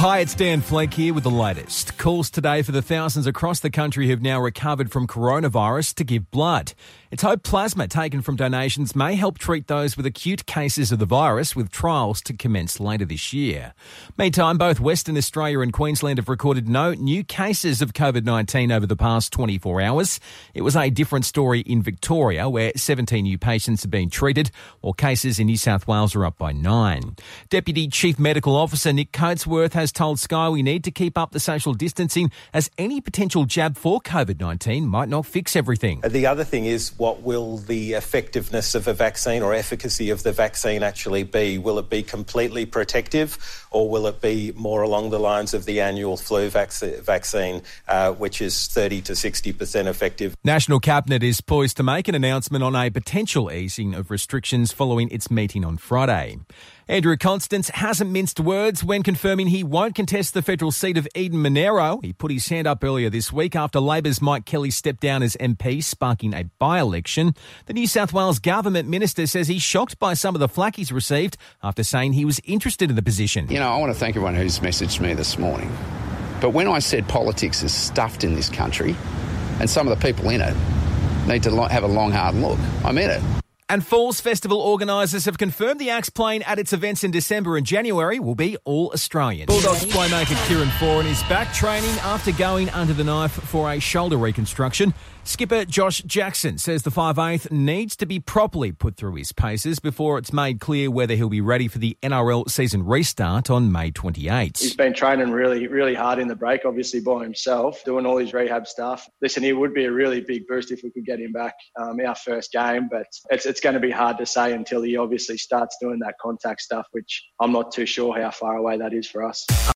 Hi, it's Dan Flake here with the latest. Calls today for the thousands across the country who've now recovered from coronavirus to give blood. It's hoped plasma taken from donations may help treat those with acute cases of the virus, with trials to commence later this year. Meantime, both Western Australia and Queensland have recorded no new cases of COVID 19 over the past 24 hours. It was a different story in Victoria, where 17 new patients have been treated, while cases in New South Wales are up by nine. Deputy Chief Medical Officer Nick Coatsworth has told Sky we need to keep up the social distancing as any potential jab for COVID 19 might not fix everything. The other thing is what will the effectiveness of a vaccine or efficacy of the vaccine actually be? Will it be completely protective or will it be more along the lines of the annual flu vac- vaccine, uh, which is 30 to 60% effective? National Cabinet is poised to make an announcement on a potential easing of restrictions following its meeting on Friday. Andrew Constance hasn't minced words when confirming he won't contest the federal seat of Eden Monaro. He put his hand up earlier this week after Labor's Mike Kelly stepped down as MP, sparking a by election. The New South Wales government minister says he's shocked by some of the flak he's received after saying he was interested in the position. You know, I want to thank everyone who's messaged me this morning. But when I said politics is stuffed in this country and some of the people in it need to have a long, hard look, I meant it. And Falls Festival organisers have confirmed the axe playing at its events in December and January will be all Australian. Bulldogs playmaker Kieran Foran is back training after going under the knife for a shoulder reconstruction. Skipper Josh Jackson says the 5'8 needs to be properly put through his paces before it's made clear whether he'll be ready for the NRL season restart on May 28. He's been training really, really hard in the break, obviously by himself, doing all his rehab stuff. Listen, he would be a really big boost if we could get him back um, our first game, but it's, it's, it's going to be hard to say until he obviously starts doing that contact stuff, which I'm not too sure how far away that is for us.